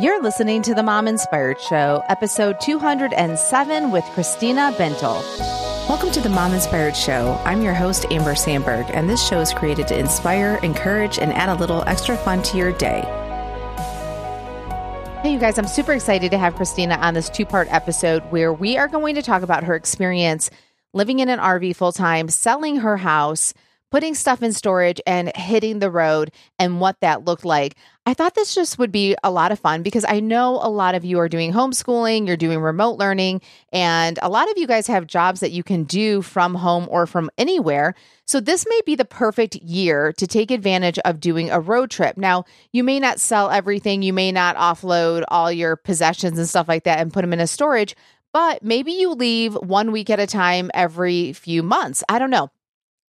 You're listening to the Mom Inspired Show, episode 207 with Christina Bentel. Welcome to the Mom Inspired Show. I'm your host, Amber Sandberg, and this show is created to inspire, encourage, and add a little extra fun to your day. Hey, you guys, I'm super excited to have Christina on this two part episode where we are going to talk about her experience living in an RV full time, selling her house putting stuff in storage and hitting the road and what that looked like. I thought this just would be a lot of fun because I know a lot of you are doing homeschooling, you're doing remote learning, and a lot of you guys have jobs that you can do from home or from anywhere. So, this may be the perfect year to take advantage of doing a road trip. Now, you may not sell everything, you may not offload all your possessions and stuff like that and put them in a storage, but maybe you leave one week at a time every few months. I don't know.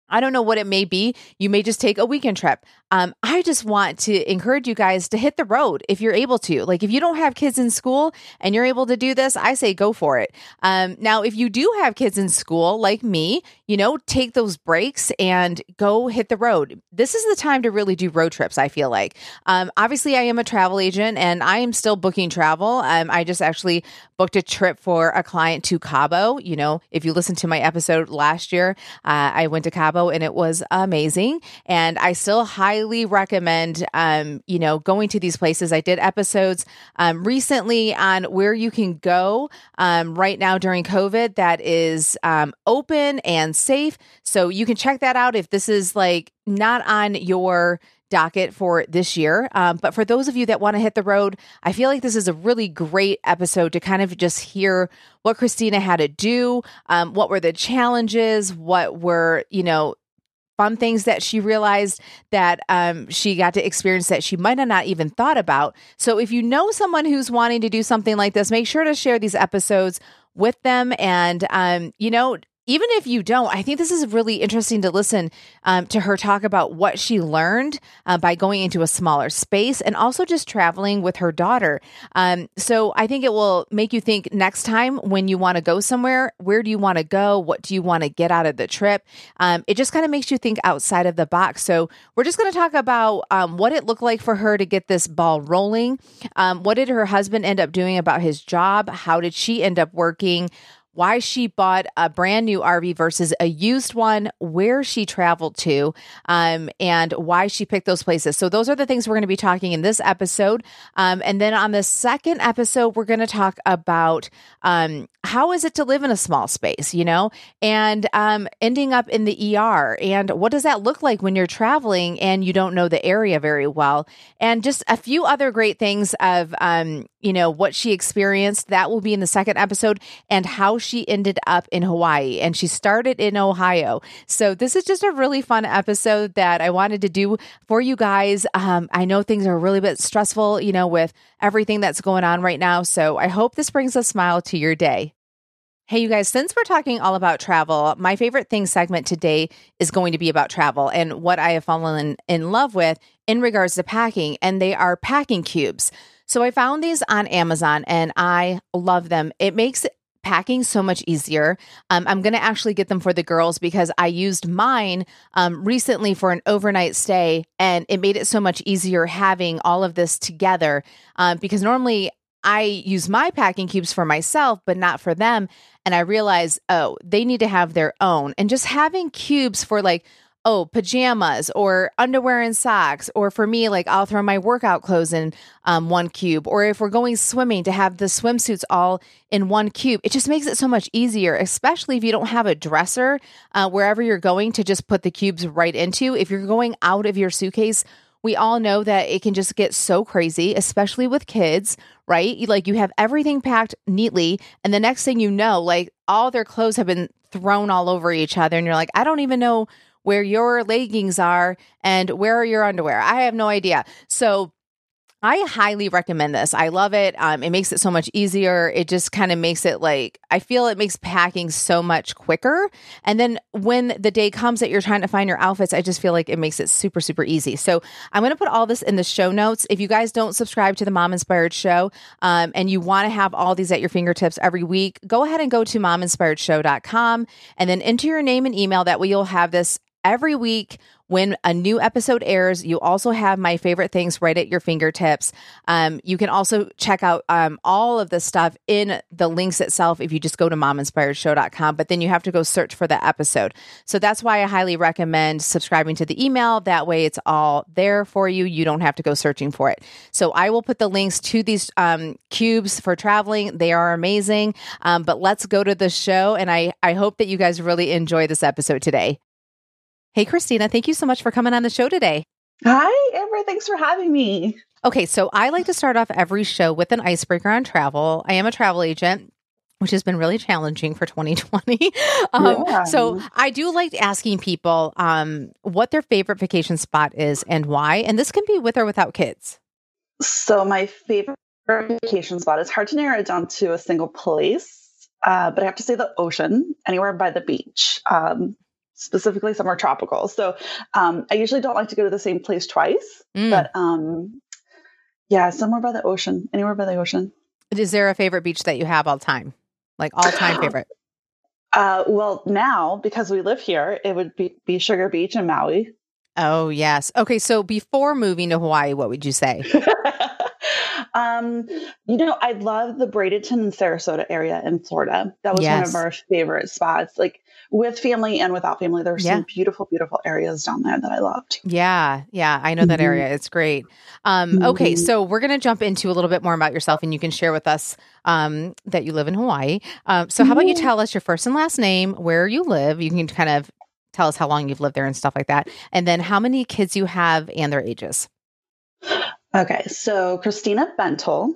I don't know what it may be. You may just take a weekend trip. Um, I just want to encourage you guys to hit the road if you're able to. Like, if you don't have kids in school and you're able to do this, I say go for it. Um, now, if you do have kids in school, like me, you know, take those breaks and go hit the road. This is the time to really do road trips, I feel like. Um, obviously, I am a travel agent and I am still booking travel. Um, I just actually booked a trip for a client to Cabo. You know, if you listen to my episode last year, uh, I went to Cabo and it was amazing. And I still highly recommend, um, you know, going to these places. I did episodes um, recently on where you can go um, right now during COVID that is um, open and safe. So you can check that out if this is like not on your docket for this year. Um, but for those of you that want to hit the road, I feel like this is a really great episode to kind of just hear what Christina had to do, um, what were the challenges, what were, you know, fun things that she realized that um, she got to experience that she might have not even thought about. So if you know someone who's wanting to do something like this, make sure to share these episodes with them and um, you know even if you don't, I think this is really interesting to listen um, to her talk about what she learned uh, by going into a smaller space and also just traveling with her daughter. Um, so I think it will make you think next time when you want to go somewhere, where do you want to go? What do you want to get out of the trip? Um, it just kind of makes you think outside of the box. So we're just going to talk about um, what it looked like for her to get this ball rolling. Um, what did her husband end up doing about his job? How did she end up working? Why she bought a brand new RV versus a used one, where she traveled to, um, and why she picked those places. So, those are the things we're going to be talking in this episode. Um, and then on the second episode, we're going to talk about um, how is it to live in a small space, you know, and um, ending up in the ER. And what does that look like when you're traveling and you don't know the area very well? And just a few other great things of, um, you know, what she experienced. That will be in the second episode and how she ended up in Hawaii. And she started in Ohio. So this is just a really fun episode that I wanted to do for you guys. Um, I know things are really bit stressful, you know, with everything that's going on right now. So I hope this brings a smile to your day. Hey, you guys, since we're talking all about travel, my favorite thing segment today is going to be about travel and what I have fallen in, in love with in regards to packing, and they are packing cubes. So I found these on Amazon and I love them. It makes packing so much easier. Um, I'm going to actually get them for the girls because I used mine um, recently for an overnight stay and it made it so much easier having all of this together um, because normally I use my packing cubes for myself, but not for them. And I realized, oh, they need to have their own. And just having cubes for like, oh, pajamas or underwear and socks. Or for me, like I'll throw my workout clothes in um, one cube. Or if we're going swimming, to have the swimsuits all in one cube. It just makes it so much easier, especially if you don't have a dresser uh, wherever you're going to just put the cubes right into. If you're going out of your suitcase, we all know that it can just get so crazy, especially with kids, right? Like you have everything packed neatly, and the next thing you know, like all their clothes have been thrown all over each other, and you're like, I don't even know where your leggings are and where are your underwear. I have no idea. So I highly recommend this. I love it. Um, it makes it so much easier. It just kind of makes it like, I feel it makes packing so much quicker. And then when the day comes that you're trying to find your outfits, I just feel like it makes it super, super easy. So I'm going to put all this in the show notes. If you guys don't subscribe to the Mom Inspired Show um, and you want to have all these at your fingertips every week, go ahead and go to mominspiredshow.com and then enter your name and email. That way you'll have this every week when a new episode airs, you also have my favorite things right at your fingertips. Um, you can also check out um, all of the stuff in the links itself if you just go to mominspiredshow.com, but then you have to go search for the episode. So that's why I highly recommend subscribing to the email. That way it's all there for you. You don't have to go searching for it. So I will put the links to these um, cubes for traveling. They are amazing. Um, but let's go to the show. And I, I hope that you guys really enjoy this episode today. Hey, Christina, thank you so much for coming on the show today. Hi, Amber. Thanks for having me. Okay, so I like to start off every show with an icebreaker on travel. I am a travel agent. Which has been really challenging for 2020. um, yeah. So I do like asking people um, what their favorite vacation spot is and why. And this can be with or without kids. So my favorite vacation spot is hard to narrow it down to a single place, uh, but I have to say the ocean, anywhere by the beach. Um, specifically somewhere tropical. So um, I usually don't like to go to the same place twice, mm. but um, yeah, somewhere by the ocean, anywhere by the ocean. Is there a favorite beach that you have all time, like all time favorite? Uh, well, now because we live here, it would be, be Sugar Beach in Maui. Oh yes. Okay, so before moving to Hawaii, what would you say? um, you know, I love the Bradenton and Sarasota area in Florida. That was yes. one of our favorite spots. Like with family and without family. There were yeah. some beautiful, beautiful areas down there that I loved. Yeah, yeah, I know that mm-hmm. area. It's great. Um, mm-hmm. Okay, so we're going to jump into a little bit more about yourself, and you can share with us um, that you live in Hawaii. Um, so, how about you mm-hmm. tell us your first and last name, where you live? You can kind of tell us how long you've lived there and stuff like that, and then how many kids you have and their ages. Okay, so Christina Bentel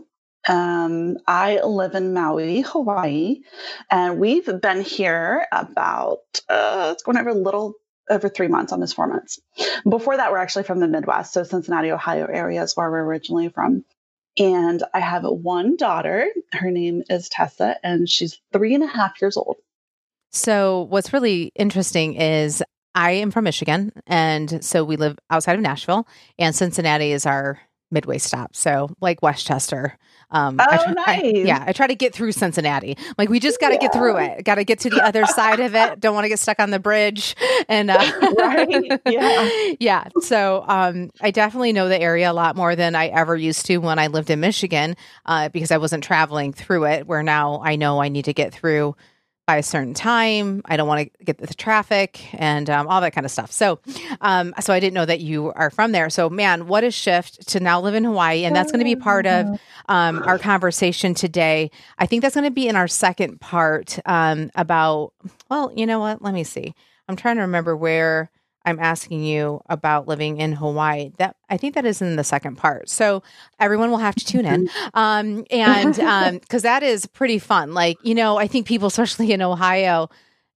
um, I live in Maui, Hawaii, and we've been here about uh, it's going over a little over three months, almost four months. Before that, we're actually from the Midwest, so Cincinnati, Ohio area is where we're originally from. And I have one daughter. Her name is Tessa, and she's three and a half years old. So, what's really interesting is I am from Michigan, and so we live outside of Nashville, and Cincinnati is our midway stop. So, like West Chester. Um, oh, I try, nice. I, yeah, I try to get through Cincinnati. Like we just got to yeah. get through it. Got to get to the other side of it. Don't want to get stuck on the bridge. And uh, right, yeah, yeah. So um, I definitely know the area a lot more than I ever used to when I lived in Michigan uh, because I wasn't traveling through it. Where now I know I need to get through by a certain time. I don't want to get the traffic and um, all that kind of stuff. So, um, so I didn't know that you are from there. So, man, what a shift to now live in Hawaii, and that's going to be part of um, our conversation today. I think that's going to be in our second part um, about. Well, you know what? Let me see. I'm trying to remember where I'm asking you about living in Hawaii. That I think that is in the second part. So everyone will have to tune in. Mm-hmm. Um, and um, cuz that is pretty fun. Like, you know, I think people especially in Ohio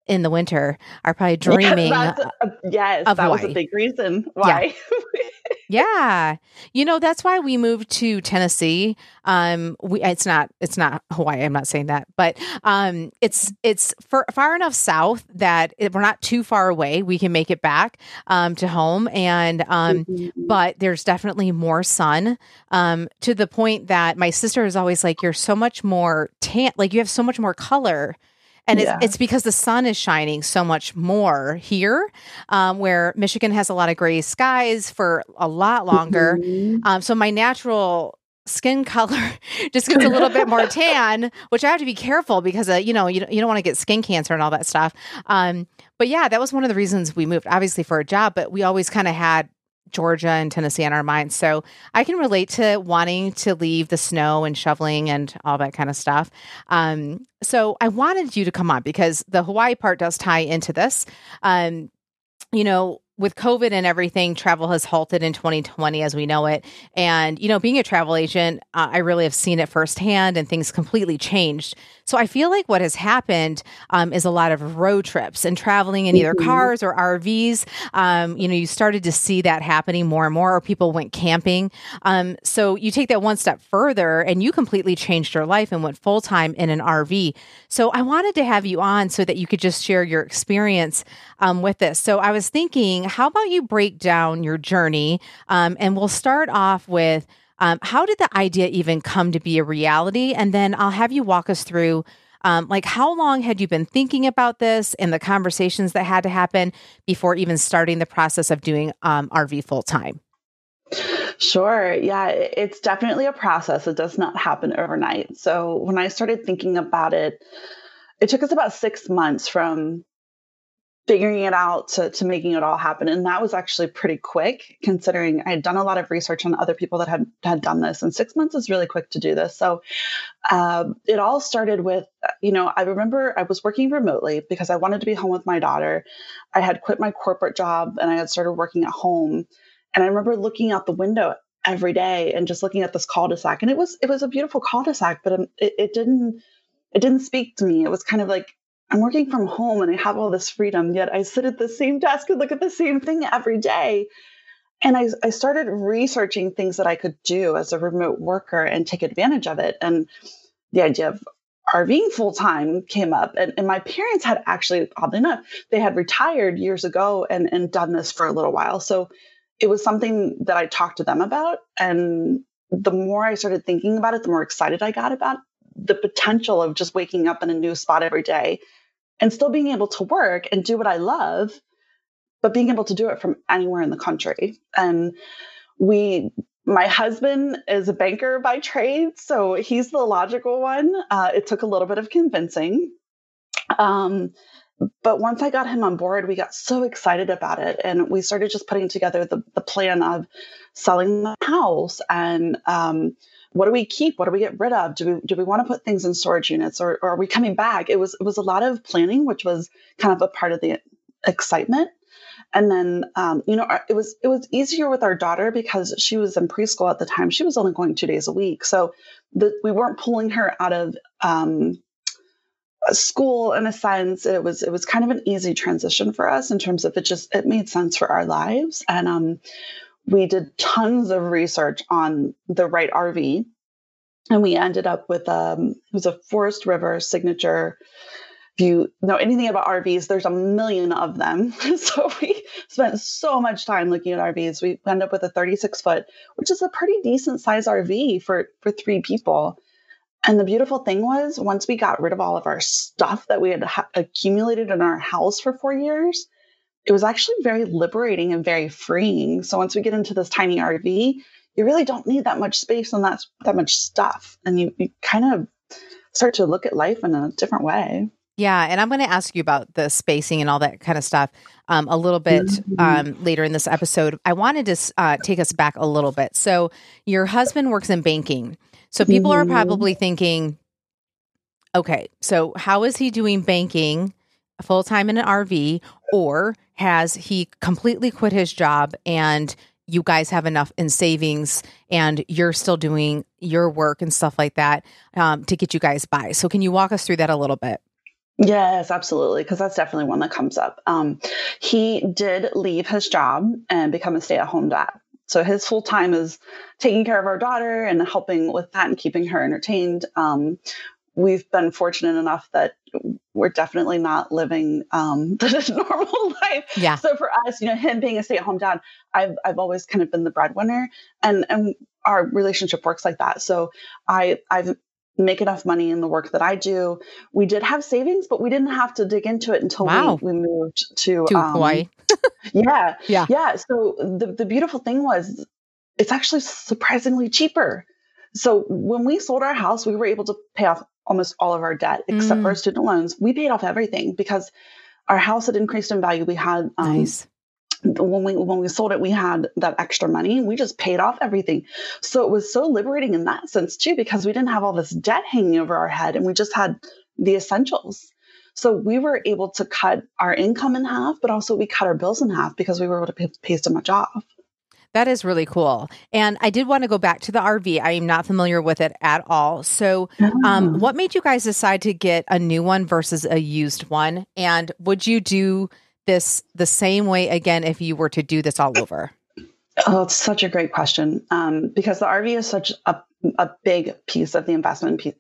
in the winter are probably dreaming yes, a, yes that Hawaii. was a big reason why. Yeah. yeah. You know, that's why we moved to Tennessee. Um we it's not it's not Hawaii, I'm not saying that, but um it's it's for, far enough south that it, we're not too far away. We can make it back um to home and um mm-hmm. but there's definitely more sun um to the point that my sister is always like you're so much more tan like you have so much more color and yeah. it's, it's because the sun is shining so much more here, um, where Michigan has a lot of gray skies for a lot longer. Mm-hmm. Um, so my natural skin color just gets a little bit more tan, which I have to be careful because, uh, you know, you, you don't want to get skin cancer and all that stuff. Um, but yeah, that was one of the reasons we moved, obviously for a job, but we always kind of had Georgia and Tennessee on our minds. So I can relate to wanting to leave the snow and shoveling and all that kind of stuff. Um, so I wanted you to come on because the Hawaii part does tie into this. Um, you know, with COVID and everything, travel has halted in 2020 as we know it. And, you know, being a travel agent, uh, I really have seen it firsthand and things completely changed. So I feel like what has happened um, is a lot of road trips and traveling in either mm-hmm. cars or RVs. Um, you know, you started to see that happening more and more, or people went camping. Um, so you take that one step further and you completely changed your life and went full time in an RV. So I wanted to have you on so that you could just share your experience um, with this. So I was thinking, how about you break down your journey? Um, and we'll start off with um, how did the idea even come to be a reality? And then I'll have you walk us through Um, like, how long had you been thinking about this and the conversations that had to happen before even starting the process of doing um, RV full time? Sure. Yeah, it's definitely a process. It does not happen overnight. So when I started thinking about it, it took us about six months from figuring it out to, to making it all happen. And that was actually pretty quick considering I had done a lot of research on other people that had, had done this. And six months is really quick to do this. So um, it all started with, you know, I remember I was working remotely because I wanted to be home with my daughter. I had quit my corporate job and I had started working at home. And I remember looking out the window every day and just looking at this cul-de-sac. And it was it was a beautiful cul-de-sac, but it, it didn't it didn't speak to me. It was kind of like I'm working from home and I have all this freedom, yet I sit at the same desk and look at the same thing every day. And I, I started researching things that I could do as a remote worker and take advantage of it. And the idea of RVing full time came up. And, and my parents had actually, oddly enough, they had retired years ago and, and done this for a little while. So it was something that I talked to them about. And the more I started thinking about it, the more excited I got about the potential of just waking up in a new spot every day and still being able to work and do what I love, but being able to do it from anywhere in the country. And we, my husband is a banker by trade, so he's the logical one. Uh, it took a little bit of convincing. Um, but once I got him on board, we got so excited about it. And we started just putting together the, the plan of selling the house and um, what do we keep? What do we get rid of? Do we do we want to put things in storage units or, or are we coming back? It was it was a lot of planning, which was kind of a part of the excitement. And then um, you know it was it was easier with our daughter because she was in preschool at the time. She was only going two days a week, so the, we weren't pulling her out of um, school in a sense. It was it was kind of an easy transition for us in terms of it just it made sense for our lives and um, we did tons of research on the right RV, and we ended up with um, it was a Forest River signature. If you know anything about RVs, there's a million of them. so we spent so much time looking at RVs. We ended up with a 36 foot, which is a pretty decent size RV for for three people. And the beautiful thing was, once we got rid of all of our stuff that we had ha- accumulated in our house for four years, it was actually very liberating and very freeing. So once we get into this tiny RV, you really don't need that much space and that that much stuff, and you, you kind of start to look at life in a different way. Yeah, and I'm going to ask you about the spacing and all that kind of stuff um, a little bit mm-hmm. um, later in this episode. I wanted to uh, take us back a little bit. So, your husband works in banking, so people mm-hmm. are probably thinking, okay, so how is he doing banking full time in an RV, or has he completely quit his job and you guys have enough in savings and you're still doing your work and stuff like that um, to get you guys by. So, can you walk us through that a little bit? Yes, absolutely, because that's definitely one that comes up. Um, he did leave his job and become a stay at home dad. So his full time is taking care of our daughter and helping with that and keeping her entertained. Um, we've been fortunate enough that we're definitely not living um, the normal life. Yeah. So for us, you know, him being a stay-at-home dad, I've I've always kind of been the breadwinner, and and our relationship works like that. So I I've make enough money in the work that I do. We did have savings, but we didn't have to dig into it until wow. we, we moved to, to um, Hawaii. yeah. Yeah. Yeah. So the, the beautiful thing was it's actually surprisingly cheaper. So when we sold our house, we were able to pay off almost all of our debt except mm. for our student loans. We paid off everything because our house had increased in value. We had um, nice. When we when we sold it, we had that extra money. We just paid off everything. So it was so liberating in that sense too, because we didn't have all this debt hanging over our head, and we just had the essentials. So we were able to cut our income in half, but also we cut our bills in half because we were able to pay, pay so much off. That is really cool. And I did want to go back to the RV. I am not familiar with it at all. So, um, oh. what made you guys decide to get a new one versus a used one? And would you do this the same way again if you were to do this all over? Oh, it's such a great question um, because the RV is such a, a big piece of the investment piece,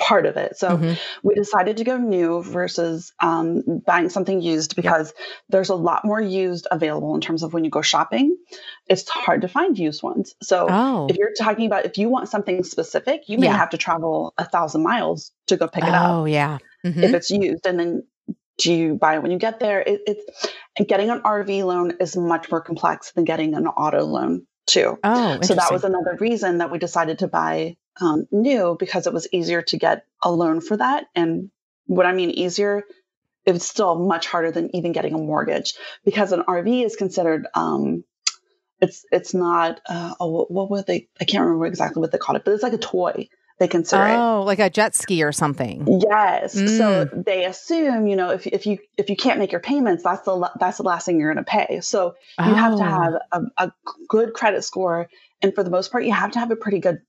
part of it. So mm-hmm. we decided to go new versus um, buying something used because there's a lot more used available in terms of when you go shopping. It's hard to find used ones. So oh. if you're talking about if you want something specific, you may yeah. have to travel a thousand miles to go pick it up. Oh yeah, mm-hmm. if it's used, and then do you buy it when you get there? It, it's getting an RV loan is much more complex than getting an auto loan too. Oh, so that was another reason that we decided to buy um, new because it was easier to get a loan for that. And what I mean easier, it's still much harder than even getting a mortgage because an RV is considered. Um, it's it's not. Uh, oh, what would they? I can't remember exactly what they called it, but it's like a toy they consider oh, it. like a jet ski or something. Yes. Mm. So they assume, you know, if, if you if you can't make your payments, that's the that's the last thing you're going to pay. So you oh. have to oh. have a, a, good credit score, and for the most part, you have to have a pretty good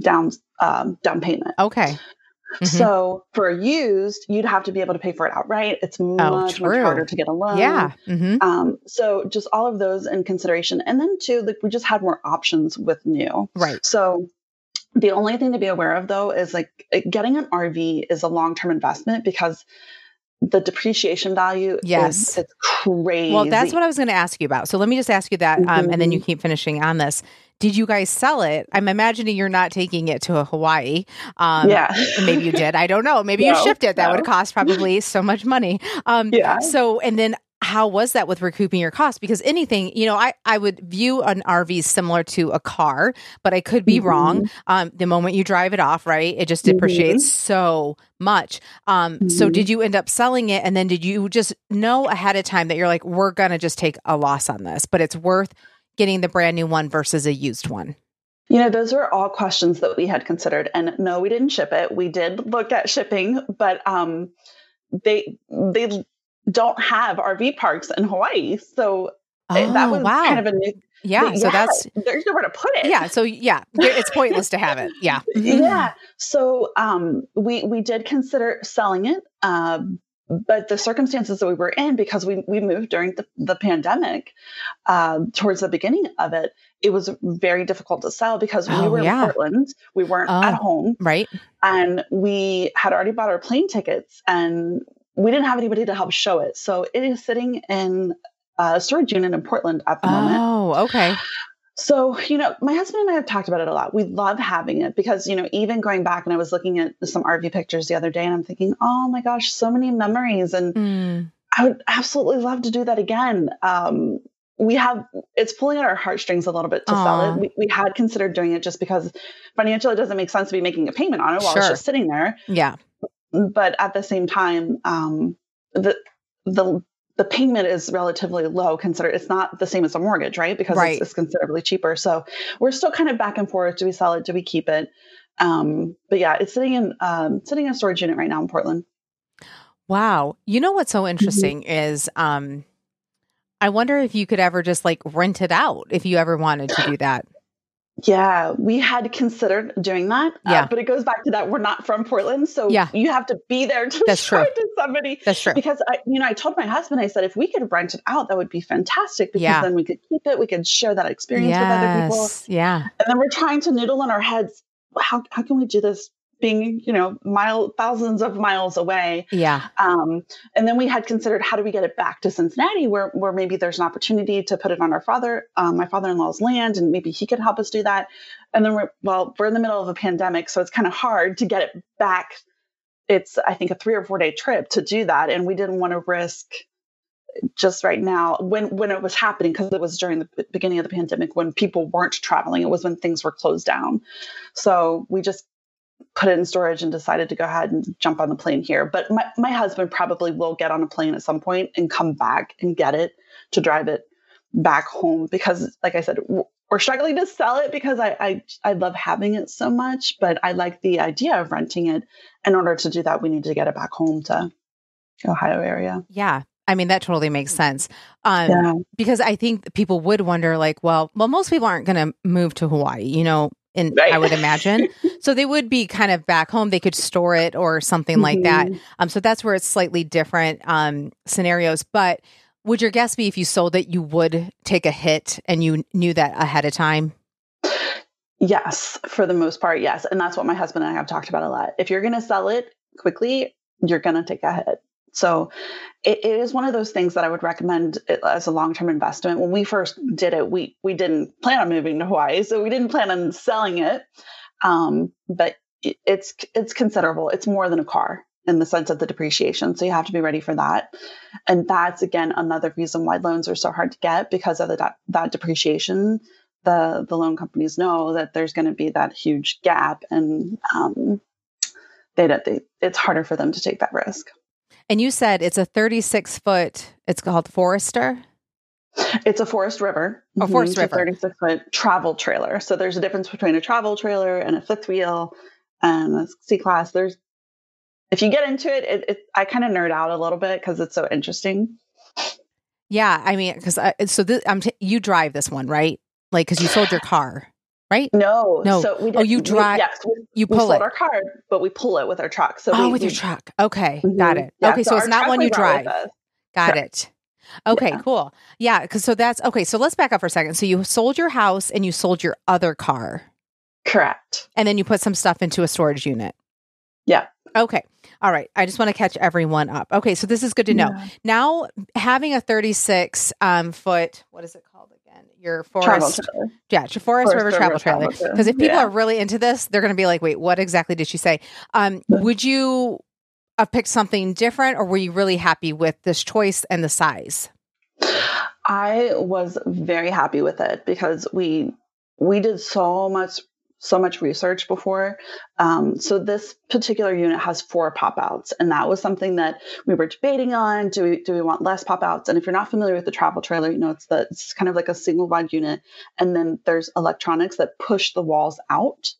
down um, down payment. Okay. Mm-hmm. So for used, you'd have to be able to pay for it outright. It's oh, much much harder to get a loan. Yeah. Mm-hmm. Um, so just all of those in consideration, and then too, like we just had more options with new. Right. So the only thing to be aware of though is like getting an RV is a long term investment because the depreciation value yes is, it's crazy well that's what i was going to ask you about so let me just ask you that um, mm-hmm. and then you mm-hmm. keep finishing on this did you guys sell it i'm imagining you're not taking it to a hawaii um, yeah maybe you did i don't know maybe no, you shipped it that no. would cost probably so much money um, yeah so and then how was that with recouping your costs? Because anything, you know, I, I would view an RV similar to a car, but I could be mm-hmm. wrong. Um, the moment you drive it off, right, it just depreciates mm-hmm. so much. Um, mm-hmm. So did you end up selling it? And then did you just know ahead of time that you're like, we're going to just take a loss on this, but it's worth getting the brand new one versus a used one? You know, those were all questions that we had considered. And no, we didn't ship it. We did look at shipping, but um, they they don't have RV parks in Hawaii. So oh, that was wow. kind of a new. Yeah, yeah, so that's there's nowhere to put it. Yeah, so yeah, it's pointless to have it. Yeah, yeah. So um, we we did consider selling it, um, but the circumstances that we were in because we we moved during the, the pandemic, uh, towards the beginning of it, it was very difficult to sell because oh, we were yeah. in Portland, we weren't oh, at home, right, and we had already bought our plane tickets, and we didn't have anybody to help show it. So it is sitting in a storage unit in Portland at the moment. Oh, okay. So, you know, my husband and I have talked about it a lot. We love having it because, you know, even going back and I was looking at some RV pictures the other day and I'm thinking, oh my gosh, so many memories. And mm. I would absolutely love to do that again. Um, we have it's pulling at our heartstrings a little bit to Aww. sell it. We, we, had considered doing it just because financially it doesn't make sense to be making a payment on it while sure. it's just sitting there. Yeah but at the same time, um, the the the payment is relatively low considered it's not the same as a mortgage right because right. It's, it's, considerably cheaper so we're still kind of back and forth do we sell it do we keep it um, but yeah it's sitting in um, sitting in a storage unit right now in portland wow you know what's so mm-hmm. interesting mm-hmm. is um, i wonder if you could ever just like rent it out if you ever wanted to do that yeah, we had considered doing that. Uh, yeah. Uh, but it goes back to that we're not from Portland. So yeah. you have to be there to That's show true. it to somebody. That's true. Because I, you know, I told my husband, I said, if we could rent it out, that would be fantastic because yeah. then we could keep it. We could share that experience yes. with other people. Yeah. And then we're trying to noodle in our heads. How, how can we do this being you know mile thousands of miles away. Yeah. Um, and then we had considered how do we get it back to cincinnati where where maybe there's an opportunity to put it on our father um, my father-in-law's land and maybe he could help us do that. And then we're well we're in the middle of a pandemic so it's kind of hard to get it back. It's i think a three or four day trip to do that and we didn't want to risk just right now when when it was happening because it was during the beginning of the pandemic when people weren't traveling. It was when things were closed down. So we just put it in storage and decided to go ahead and jump on the plane here. But my, my husband probably will get on a plane at some point and come back and get it to drive it back home because, like I said, we're struggling to sell it because I, I I love having it so much, but I like the idea of renting it. In order to do that, we need to get it back home to the Ohio area. Yeah. I mean, that totally makes sense. Um, yeah. Because I think people would wonder, like, well, well, most people aren't going to move to Hawaii. You know, and right. I would imagine. so they would be kind of back home. They could store it or something mm-hmm. like that. Mm-hmm. Um, so that's where it's slightly different um, scenarios. But would your guess be if you sold it, you would take a hit and you knew that ahead of time? Yes, for the most part, yes. And that's what my husband and I have talked about a lot. If you're going to sell it quickly, you're going to take a hit. So it, it is one of those things that I would recommend as a long-term investment. When we first did it, we we didn't plan on moving to Hawaii, so we didn't plan on selling it. Um, but it, it's it's considerable. It's more than a car in the sense of the depreciation. So you have to be ready for that. And that's again another reason why loans are so hard to get because of the, that, that depreciation the the loan companies know that there's going to be that huge gap, and um, they, they it's harder for them to take that risk. And you said it's a 36 foot. It's called Forester. It's a Forest River. A Forest mm-hmm. River. 36 foot travel trailer. So there's a difference between a travel trailer and a fifth wheel and a C class. There's, if you get into it, it, it I kind of nerd out a little bit because it's so interesting. Yeah, I mean, because so this, I'm t- you drive this one, right? Like, because you sold your car, right? No, no. So we did, oh, you drive. yes, we, you pull we sold it. our car, but we pull it with our truck. So oh, we, with your truck. Okay, mm-hmm. got it. Yeah, okay, so, so it's not one you drive. Got Correct. it. Okay, yeah. cool. Yeah, because so that's okay. So let's back up for a second. So you sold your house and you sold your other car. Correct. And then you put some stuff into a storage unit. Yeah. Okay. All right. I just want to catch everyone up. Okay. So this is good to know. Yeah. Now, having a 36 um, foot, what is it called? Your forest. Yeah, your forest, forest river, river travel trailer. Because if people yeah. are really into this, they're going to be like, wait, what exactly did she say? Um, would you have picked something different or were you really happy with this choice and the size? I was very happy with it because we we did so much so much research before. Um, so this particular unit has four pop outs, and that was something that we were debating on. Do we do we want less pop outs? And if you're not familiar with the travel trailer, you know it's the it's kind of like a single wide unit, and then there's electronics that push the walls out.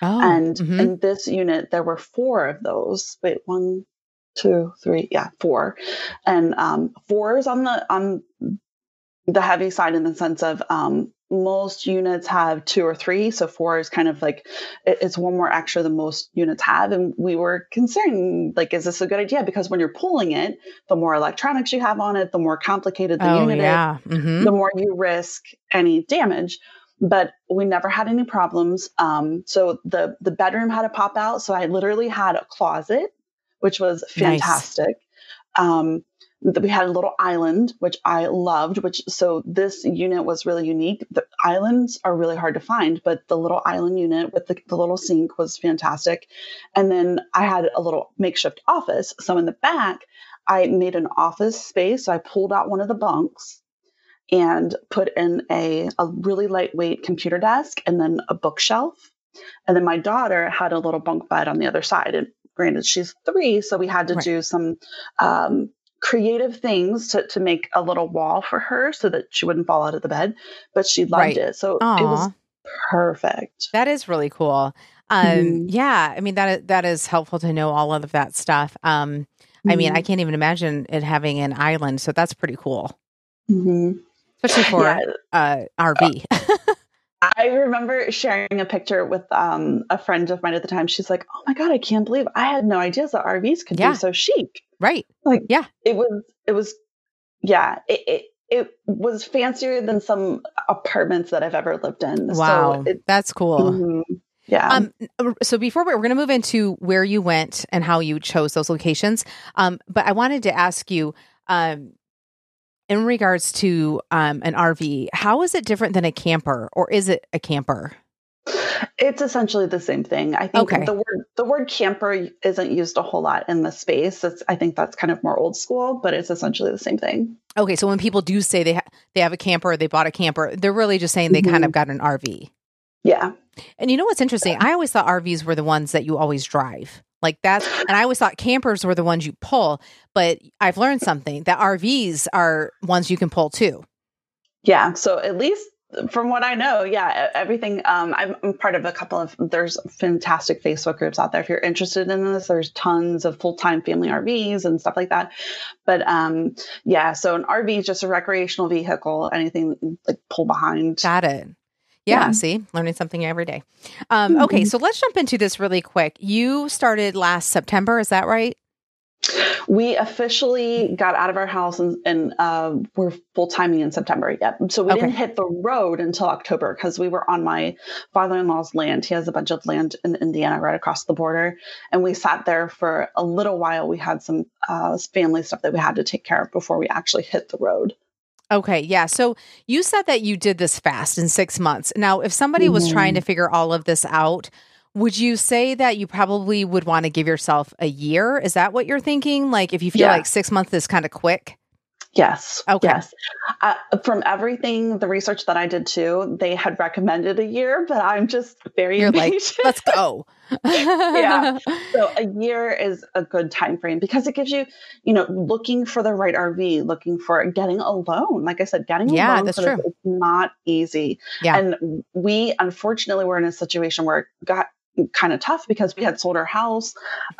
Oh, and mm-hmm. in this unit, there were four of those. Wait, one, two, three, yeah, four, and um, four is on the on the heavy side in the sense of um, most units have two or three so four is kind of like it's one more extra than most units have and we were concerned like is this a good idea because when you're pulling it the more electronics you have on it the more complicated the oh, unit yeah. is mm-hmm. the more you risk any damage but we never had any problems um, so the the bedroom had a pop out so i literally had a closet which was fantastic nice. um, we had a little island which i loved which so this unit was really unique. The islands are really hard to find but the little island unit with the, the little sink was fantastic. And then i had a little makeshift office. So in the back i made an office space. So i pulled out one of the bunks and put in a, a really lightweight computer desk and then a bookshelf. And then my daughter had a little bunk bed on the other side. And granted she's three so we had to right. do some um, creative things to, to make a little wall for her so that she wouldn't fall out of the bed, but she loved right. it. So Aww. it was perfect. That is really cool. Um, mm-hmm. yeah, I mean that that is helpful to know all of that stuff. Um, mm-hmm. I mean, I mm-hmm. can't even imagine it having an island, so that's pretty cool, mm-hmm. especially for yeah. uh, RV. I remember sharing a picture with um, a friend of mine at the time. She's like, "Oh my god, I can't believe I had no idea that RVs could yeah. be so chic." Right. Like, yeah, it was. It was. Yeah. It, it it was fancier than some apartments that I've ever lived in. Wow, so it, that's cool. Mm-hmm. Yeah. Um, so before we, we're going to move into where you went and how you chose those locations, um, but I wanted to ask you, um, in regards to um, an RV, how is it different than a camper, or is it a camper? It's essentially the same thing. I think okay. the word the word camper isn't used a whole lot in the space. It's, I think that's kind of more old school, but it's essentially the same thing. Okay, so when people do say they ha- they have a camper, they bought a camper, they're really just saying they mm-hmm. kind of got an RV. Yeah. And you know what's interesting? I always thought RVs were the ones that you always drive. Like that's, and I always thought campers were the ones you pull, but I've learned something that RVs are ones you can pull too. Yeah. So at least from what I know, yeah, everything. Um, I'm part of a couple of. There's fantastic Facebook groups out there. If you're interested in this, there's tons of full time family RVs and stuff like that. But um, yeah, so an RV is just a recreational vehicle. Anything like pull behind. Got it. Yeah, yeah, see, learning something every day. Um, mm-hmm. Okay, so let's jump into this really quick. You started last September, is that right? We officially got out of our house and, and uh, we're full timing in September. Yep. So we Okay. didn't hit the road until October because we were on my father in law's land. He has a bunch of land in Indiana right across the border. And we sat there for a little while. We had some uh, family stuff that we had to take care of before we actually hit the road. Okay, yeah. So you said that you did this fast in six months. Now, if somebody was trying to figure all of this out, would you say that you probably would want to give yourself a year? Is that what you're thinking? Like, if you feel Yeah. like six months is kind of quick? Yes. Okay. Yes. Uh, from everything, the research that I did too, they had recommended a year, but I'm just very You're like, let's go. Yeah. so a year is a good time frame because it gives you, you know, looking for the right RV, looking for getting a loan. Like I said, getting a loan that's this true. is not easy. Yeah. And we unfortunately were in a situation where it got kind of tough because we had sold our house.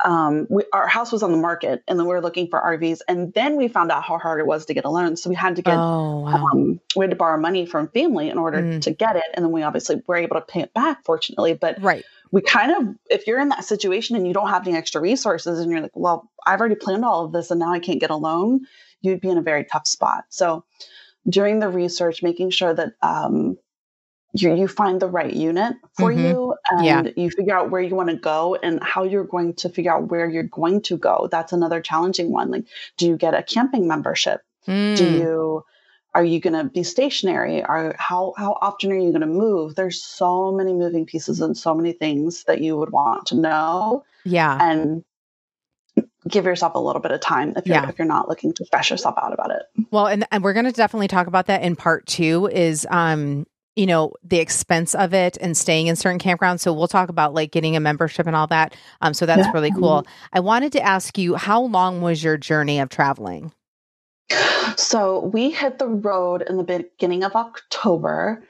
Um, we, our house was on the market and then we were looking for RVs. And then we found out how hard it was to get a loan. So we had to get oh, wow. um, we had to borrow money from family in order Mm. to get it. And then we obviously were able to pay it back, fortunately. But right. we kind of, if you're in that situation and you don't have any extra resources and you're like, well, I've already planned all of this and now I can't get a loan, you'd be in a very tough spot. So during the research, making sure that um, you, you find the right unit for Mhm. you and Yeah. you figure out where you want to go and how you're going to figure out where you're going to go. That's another challenging one. Like, do you get a camping membership? do Mm. you are you going to be stationary are how how often are you going to move there's so many moving pieces and so many things that you would want to know yeah. and give yourself a little bit of time if you're Yeah. if you're not looking to stress yourself out about it Well, and and we're going to definitely talk about that in part two. Is um, you know, the expense of it and staying in certain campgrounds. So we'll talk about like getting a membership and all that. Um, so that's Yeah. really cool. I wanted to ask you, how long was your journey of traveling? so we hit the road in the beginning of october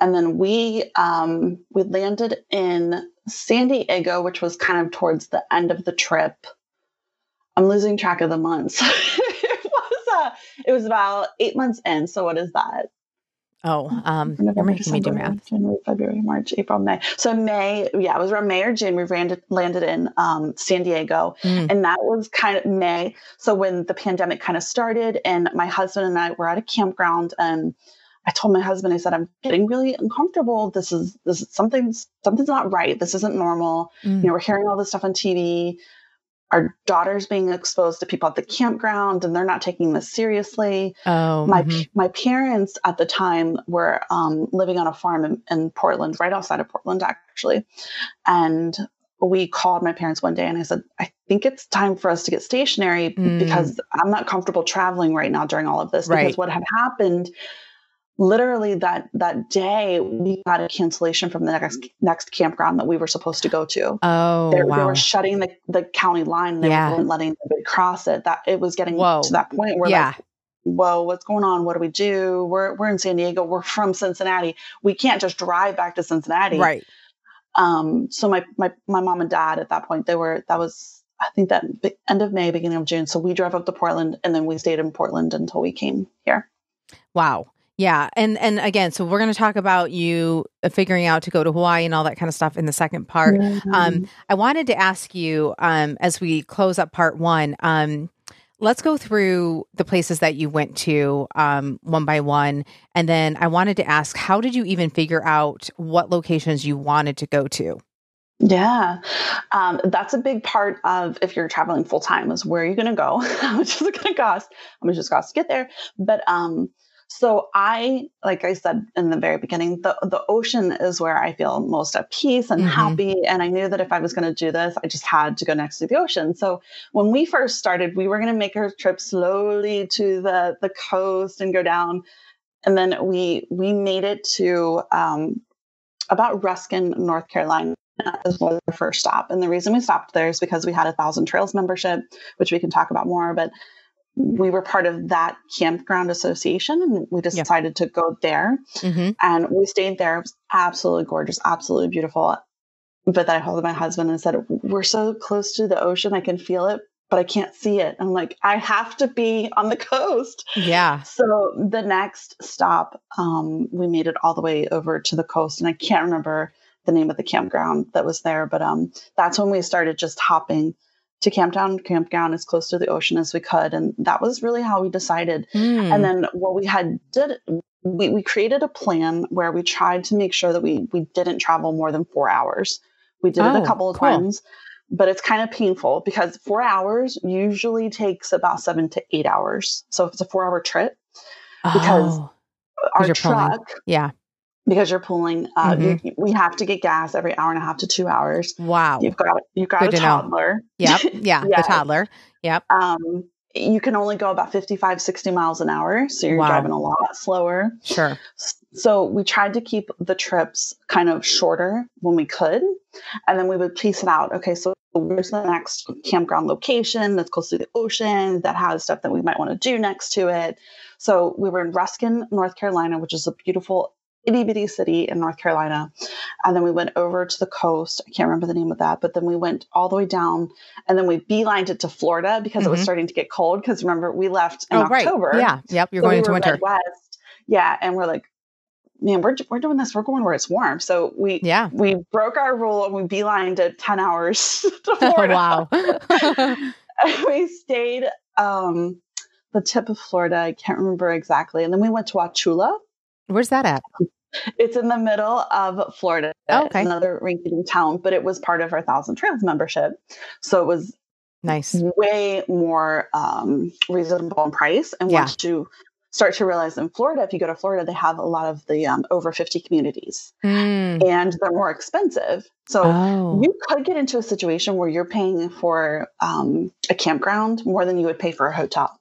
and then we um we landed in san diego which was kind of towards the end of the trip i'm losing track of the months it was uh it was about eight months in so what is that Oh, um, you're November, making me do math. January, February, March, April, May. So May, yeah, it was around May or June. We landed, landed in um, San Diego, Mm. and that was kind of May. So when the pandemic kind of started, and my husband and I were at a campground, and I told my husband, I said, I'm getting really uncomfortable. This is this is something's something's not right. This isn't normal. Mm. You know, we're hearing all this stuff on TV. Our daughter's being exposed to people at the campground, and they're not taking this seriously Oh, my mhm. my parents at the time were um, living on a farm in, in Portland, right outside of Portland, actually. And we called my parents one day, and I said, "I think it's time for us to get stationary Mm. because I'm not comfortable traveling right now during all of this." Right. Because what had happened, literally that that day, we got a cancellation from the next next campground that we were supposed to go to. oh, They, they were shutting the, the county line. They Yeah. weren't letting anybody cross it. That it was getting Whoa. to that point where yeah, like, whoa, what's going on? What do we do? We're we're in San Diego. We're from Cincinnati. We can't just drive back to Cincinnati. right. Um. So my my my mom and dad at that point they were that was I think that end of May, beginning of June. So we drove up to Portland and then we stayed in Portland until we came here. Wow. Yeah. And and again, so we're going to talk about you uh, figuring out to go to Hawaii and all that kind of stuff in the second part. Um, I wanted to ask you um, as we close up part one. Um, let's go through the places that you went to um, one by one, and then I wanted to ask, how did you even figure out what locations you wanted to go to? Yeah, um, that's a big part of if you're traveling full time is where are you're going to go, how much is it going to cost, how much does it cost to get there. But um, so I, like I said in the very beginning, the the ocean is where I feel most at peace and Mhm. happy. And I knew that if I was going to do this, I just had to go next to the ocean. So when we first started, we were going to make our trip slowly to the the coast and go down, and then we we made it to um, about Ruskin, North Carolina as was our first stop. And the reason we stopped there is because we had a Thousand Trails membership, which we can talk about more. But we were part of that campground association, and we just Yeah. decided to go there. Mm-hmm. And we stayed there. It was absolutely gorgeous, absolutely beautiful. But then I called my husband and said, "We're so close to the ocean, I can feel it." But I can't see it. I'm like, I have to be on the coast. Yeah. So the next stop, um, we made it all the way over to the coast, and I can't remember the name of the campground that was there, but um, that's when we started just hopping to campground campground as close to the ocean as we could and that was really how we decided Mm. and then what we had did we, we created a plan where we tried to make sure that we we didn't travel more than four hours we did it Oh, a couple of cool. times but it's kind of painful because four hours usually takes about seven to eight hours so if it's a four hour trip because Oh, our you're pulling. truck yeah. Because you're pulling uh, Mm-hmm. we have to get gas every hour and a half to two hours Wow. you've got you've got Good a to toddler Yep. Yeah. The toddler. Yep. um, you can only go about 55 60 miles an hour so you're Wow. driving a lot slower Sure. so we tried to keep the trips kind of shorter when we could and then we would piece it out okay so where's the next campground location that's close to the ocean that has stuff that we might want to do next to it so we were in ruskin north carolina which is a beautiful itty bitty city in north carolina and then we went over to the coast i can't remember the name of that but then we went all the way down and then we beelined it to florida because it was Mhm. starting to get cold because remember we left in oh, october right. Yeah. Yep. You're so going we into winter. Midwest. Yeah, and we're like, man, we're we're doing this. We're going where it's warm. So we Yeah. we broke our rule and we beelined it ten hours to Oh, Florida. wow. we stayed um the tip of Florida. I can't remember exactly. And then we went to Wauchula. Where's that at? It's in the middle of Florida. Oh, okay. It's another rinky-dink town, but it was part of our Thousand Trails membership. So it was Nice. way more um, reasonable in price. And Yeah. once you start to realize in Florida, if you go to Florida, they have a lot of the um, over 50 communities Mm. and they're more expensive. So Oh. you could get into a situation where you're paying for um, a campground more than you would pay for a hotel.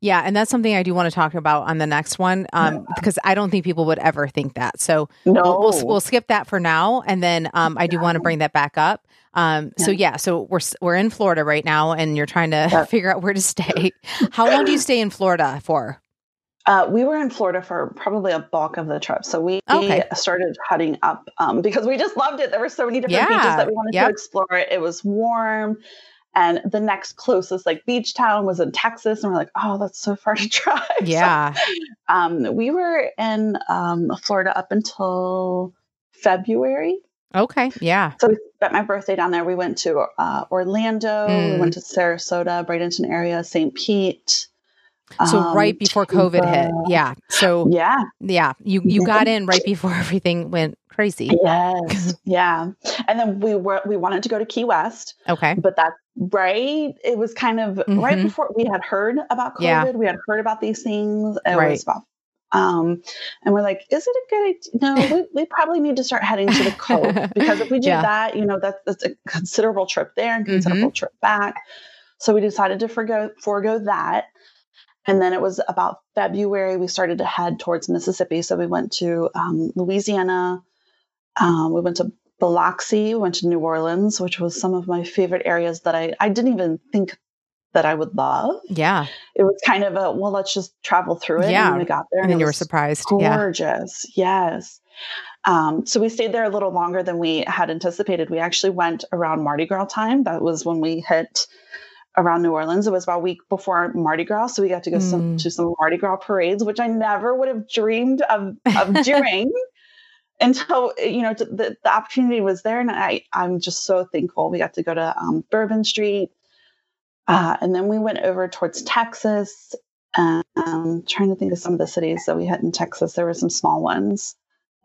Yeah, and that's something I do want to talk about on the next one, um, because I don't think people would ever think that. So No, we'll, we'll we'll skip that for now, and then um, I do want to bring that back up. Um, so yeah, so we're we're in Florida right now, and you're trying to Yeah. figure out where to stay. How long do you stay in Florida for? Uh, we were in Florida for probably a bulk of the trip. So we Okay. started heading up um, because we just loved it. There were so many different beaches that we wanted Yep. to explore. It was warm. And the next closest like beach town was in Texas. And we're like, oh, that's so far to drive. So, Yeah, um, we were in um, Florida up until February. okay, yeah, So we spent my birthday down there. We went to uh, Orlando. Mm. We went to Sarasota, Bradenton area, St. Pete. So um, right before COVID hit, yeah. So Yeah. yeah, you you got in right before everything went crazy. Yes. yeah. And then we were we wanted to go to Key West, Okay, but that right, it was kind of right Mhm. before we had heard about COVID. Yeah. We had heard about these things. It Right. was about um and we're like, is it a good idea? No, we, we probably need to start heading to the coast because if we do Yeah. that, you know, that's, that's a considerable trip there and Mm-hmm. considerable trip back. So we decided to forgo forego that. And then it was about February, we started to head towards Mississippi. So we went to um, Louisiana. Um, we went to Biloxi, we went to New Orleans, which was some of my favorite areas that I, I didn't even think that I would love. yeah, It was kind of a, well, let's just travel through it. Yeah. And then we got there. and then you were surprised. Yeah, Gorgeous. Yes. Um, so we stayed there a little longer than we had anticipated. We actually went around Mardi Gras time. That was when we hit around New Orleans. It was about a week before Mardi Gras. So we got to go some, Mm. to some Mardi Gras parades, which I never would have dreamed of, of doing until, you know, the, the opportunity was there. And I, I'm just so thankful. We got to go to um, Bourbon Street. Uh, and then we went over towards Texas. Um, trying to think of some of the cities that we had in Texas. There were some small ones.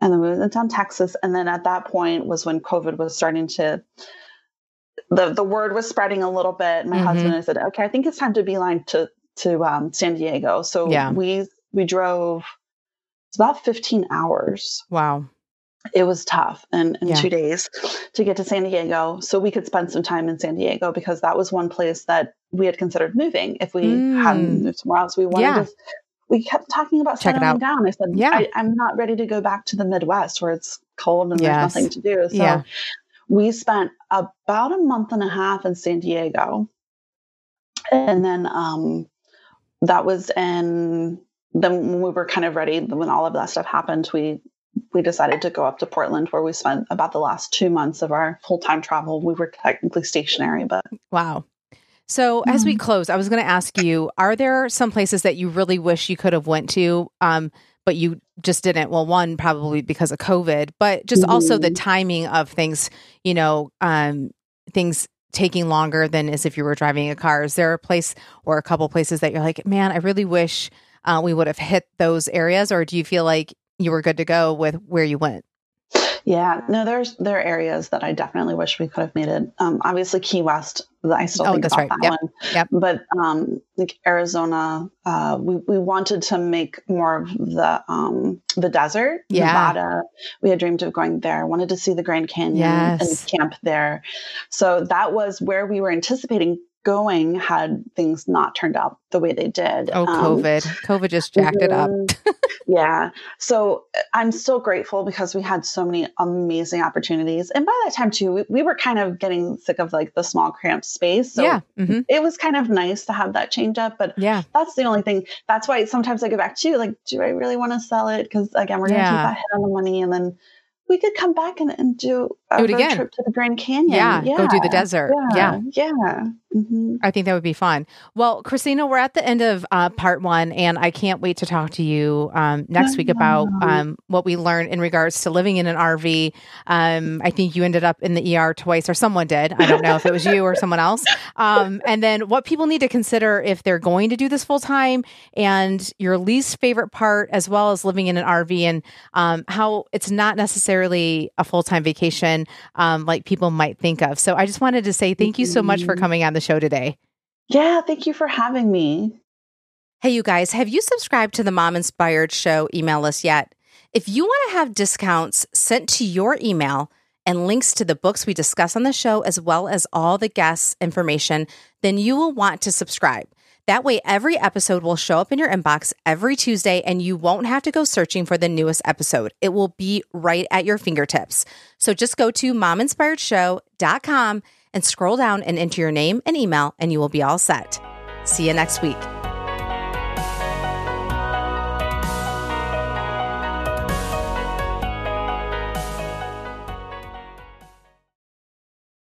And then we went down Texas. And then at that point was when COVID was starting to the the word was spreading a little bit. My Mhm. husband and I said, Okay, I think it's time to beeline to to um, San Diego. So Yeah. we we drove it's about 15 hours. wow, It was tough in, in Yeah. two days to get to San Diego. So we could spend some time in San Diego because that was one place that we had considered moving if we Mm. hadn't moved somewhere else. We wanted Yeah. to we kept talking about Check settling down. I said, Yeah. I, I'm not ready to go back to the Midwest where it's cold and Yes. there's nothing to do. So Yeah. We spent about a month and a half in San Diego. And then um, that was in, then when we were kind of ready, when all of that stuff happened, we we decided to go up to Portland where we spent about the last two months of our full time travel. We were technically stationary, but wow. So as we Mhm. close, I was going to ask you: Are there some places that you really wish you could have went to, um, but you just didn't? Well, one probably because of COVID, but just also the Mhm. timing of things. You know, um, things taking longer than as if you were driving a car? Is there a place or a couple places that you're like, man, I really wish uh, we would have hit those areas, or do you feel like you were good to go with where you went? Yeah, no, there's there are areas that I definitely wish we could have made it. Um, obviously, Key West. I still Oh, think that's about right. that Yep. one. Yep. But um, like Arizona, uh, we we wanted to make more of the um, the desert. Yeah. Nevada. We had dreamed of going there. Wanted to see the Grand Canyon Yes. and camp there. So that was where we were anticipating going. Had things not turned out the way they did. Oh, Um, COVID. COVID just jacked it up. Mhm. yeah. So uh, I'm still grateful because we had so many amazing opportunities. And by that time, too, we, we were kind of getting sick of like the small, cramped space. So yeah. hmm it was kind of nice to have that change up. But Yeah. that's the only thing. That's why sometimes I go back to like, do I really want to sell it? Because again, we're going to Yeah. take that hit on the money and then we could come back and, and do Do it again. trip to the Grand Canyon. Yeah, go do the desert. Yeah. Yeah. Mhm. I think that would be fun. Well, Christina, we're at the end of uh, part one, and I can't wait to talk to you um, next week about um, what we learned in regards to living in an RV. Um, I think you ended up in the ER twice, or someone did. I don't know if it was you or someone else. Um, and then what people need to consider if they're going to do this full time, and your least favorite part, as well as living in an RV, and um, how it's not necessarily a full time vacation um, like people might think of. So I just wanted to say thank you so much for Mhm. coming on the show today. Yeah. Thank you for having me. Hey, you guys, have you subscribed to the Mom Inspired Show email list yet? If you want to have discounts sent to your email and links to the books we discuss on the show, as well as all the guests' information, then you will want to subscribe. That way, every episode will show up in your inbox every Tuesday, and you won't have to go searching for the newest episode. It will be right at your fingertips. So just go to mominspiredshow.com and scroll down and enter your name and email, and you will be all set. See you next week.